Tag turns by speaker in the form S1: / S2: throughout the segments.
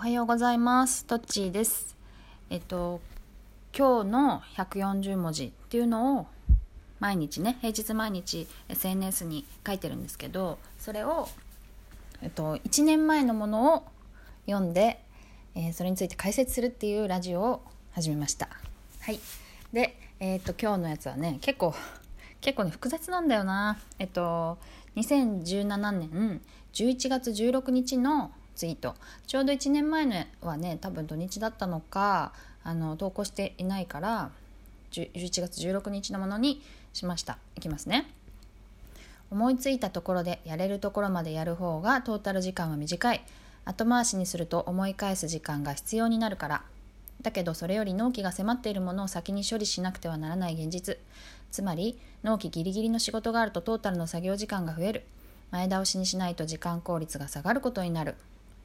S1: はようございます。トッチーです。えっと今日の140文字っていうのを毎日ね平日毎日 SNS に書いてるんですけどそれを、えっと、1年前のものを読んで、えー、それについて解説するっていうラジオを始めました。はい。で、えっと今日のやつはね結構結構ね複雑なんだよな。えっと2017年11月16日のツイートちょうど1年前のはね多分土日だったのかあの投稿していないから11月16日のものにしました。いきますね。思いついたところでやれるところまでやる方がトータル時間は短い。後回しにすると思い返す時間が必要になるから。だけどそれより納期が迫っているものを先に処理しなくてはならない現実。つまり納期ギリギリの仕事があるとトータルの作業時間が増える。前倒しにしないと時間効率が下がることになる。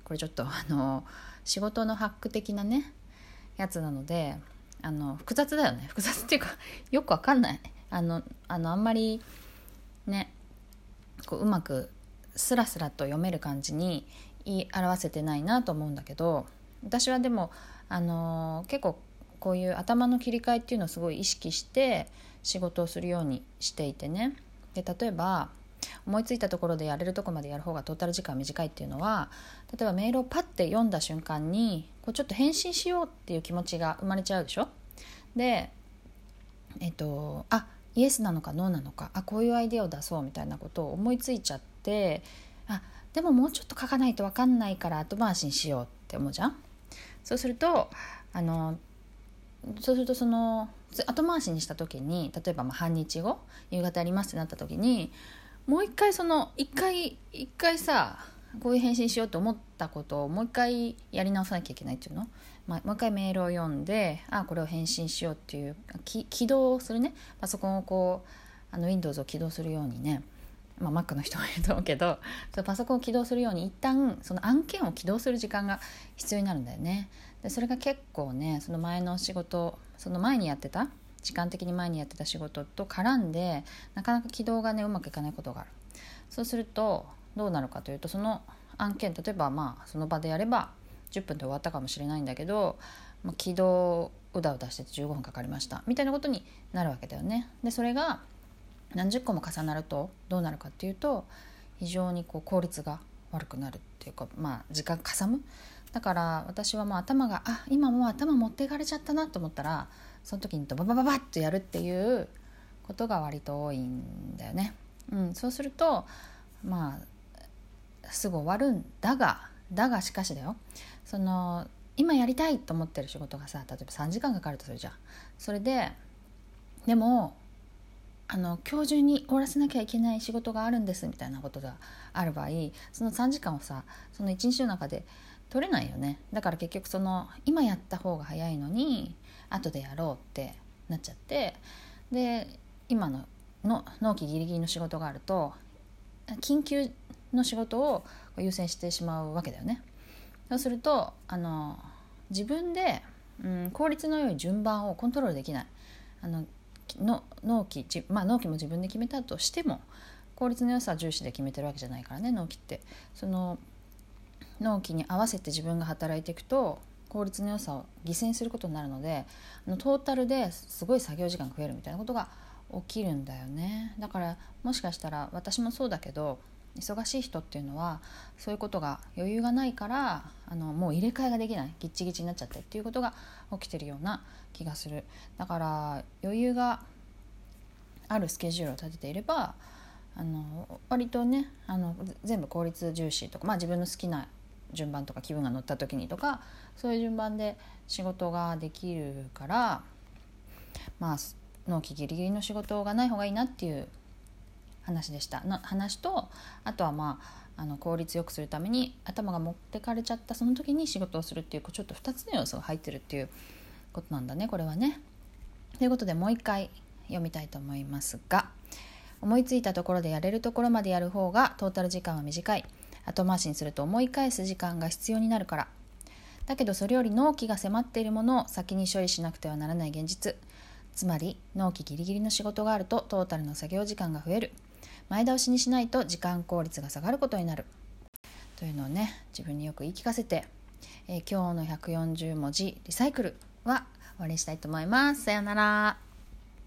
S1: これちょっとあの仕事のハック的なねやつなのであの複雑だよね。複雑っていうかよくわかんない。あのあのあんまりねこううまくスラスラと読める感じに言い表せてないなと思うんだけど私はでもあの結構こういう頭の切り替えっていうのをすごい意識して仕事をするようにしていてね。で例えば思いついたところでやれるとこまでやる方がトータル時間短いっていうのは例えばメールをパッて読んだ瞬間にこうちょっと返信しようっていう気持ちが生まれちゃうでしょ？でえっとあイエスなのかノーなのかあこういうアイデアを出そうみたいなことを思いついちゃってあでももうちょっと書かないと分かんないから後回しにしようって思うじゃん？そうするとあのそうするとその後回しにした時に例えばま半日後夕方やりますってなった時にもう一回その一回一回さこういう返信しようと思ったことをもう一回やり直さなきゃいけないっていうの、まあ、もう一回メールを読んであこれを返信しようっていう起動するね。パソコンをこうあの Windows を起動するようにね、まあ、Mac の人もいると思うけどそパソコンを起動するように一旦その案件を起動する時間が必要になるんだよね。でそれが結構ねその前の仕事その前にやってた時間的に前にやってた仕事と絡んでなかなか起動がねうまくいかないことがあるそうするとどうなるかというとその案件例えばまあその場でやれば10分で終わったかもしれないんだけど、まあ、起動うだうだしてて15分かかりましたみたいなことになるわけだよね。でそれが何十個も重なるとどうなるかっていうと非常にこう効率が悪くなるっていうかまあ時間かさむだから私はもう頭があ今もう頭持っていかれちゃったなと思ったらその時にドババババッとやるっていうことが割と多いんだよね。うん、そうするとまあすぐ終わるんだがだがしかしだよその今やりたいと思ってる仕事がさ例えば3時間かかるとするじゃん。それででもあの今日中に終わらせなきゃいけない仕事があるんですみたいなことがある場合その3時間をさその1日の中で取れないよねだから結局その今やった方が早いのに後でやろうってなっちゃってで今のの納期ギリギリの仕事があると緊急の仕事を優先してしまうわけだよね。そうするとあの自分で、うん、効率の良い順番をコントロールできないあのの納期まあ納期も自分で決めたとしても効率の良さは重視で決めてるわけじゃないからね納期って。その納期に合わせて自分が働いていくと効率の良さを犠牲にすることになるのでトータルですごい作業時間増えるみたいなことが起きるんだよね。だからもしかしたら私もそうだけど忙しい人っていうのはそういうことが余裕がないからあのもう入れ替えができない。ギッチギチになっちゃってっていうことが起きてるような気がする。だから余裕があるスケジュールを立てていればあの割とねあの全部効率重視とか、まあ、自分の好きな順番とか気分が乗った時にとかそういう順番で仕事ができるからまあ納期ギリギリの仕事がない方がいいなっていう話でした。の話とあとはまああの効率よくするために頭が持ってかれちゃったその時に仕事をするっていうちょっと2つの要素が入ってるっていうことなんだねこれはね。ということでもう一回読みたいと思いますが思いついたところでやれるところまでやる方がトータル時間は短い。後回しにすると思い返す時間が必要になるから。だけどそれより納期が迫っているものを先に処理しなくてはならない現実。つまり納期ギリギリの仕事があるとトータルの作業時間が増える。前倒しにしないと時間効率が下がることになるというのをね自分によく言い聞かせてえー、今日の140文字リサイクルは終わりにしたいと思います。さようなら。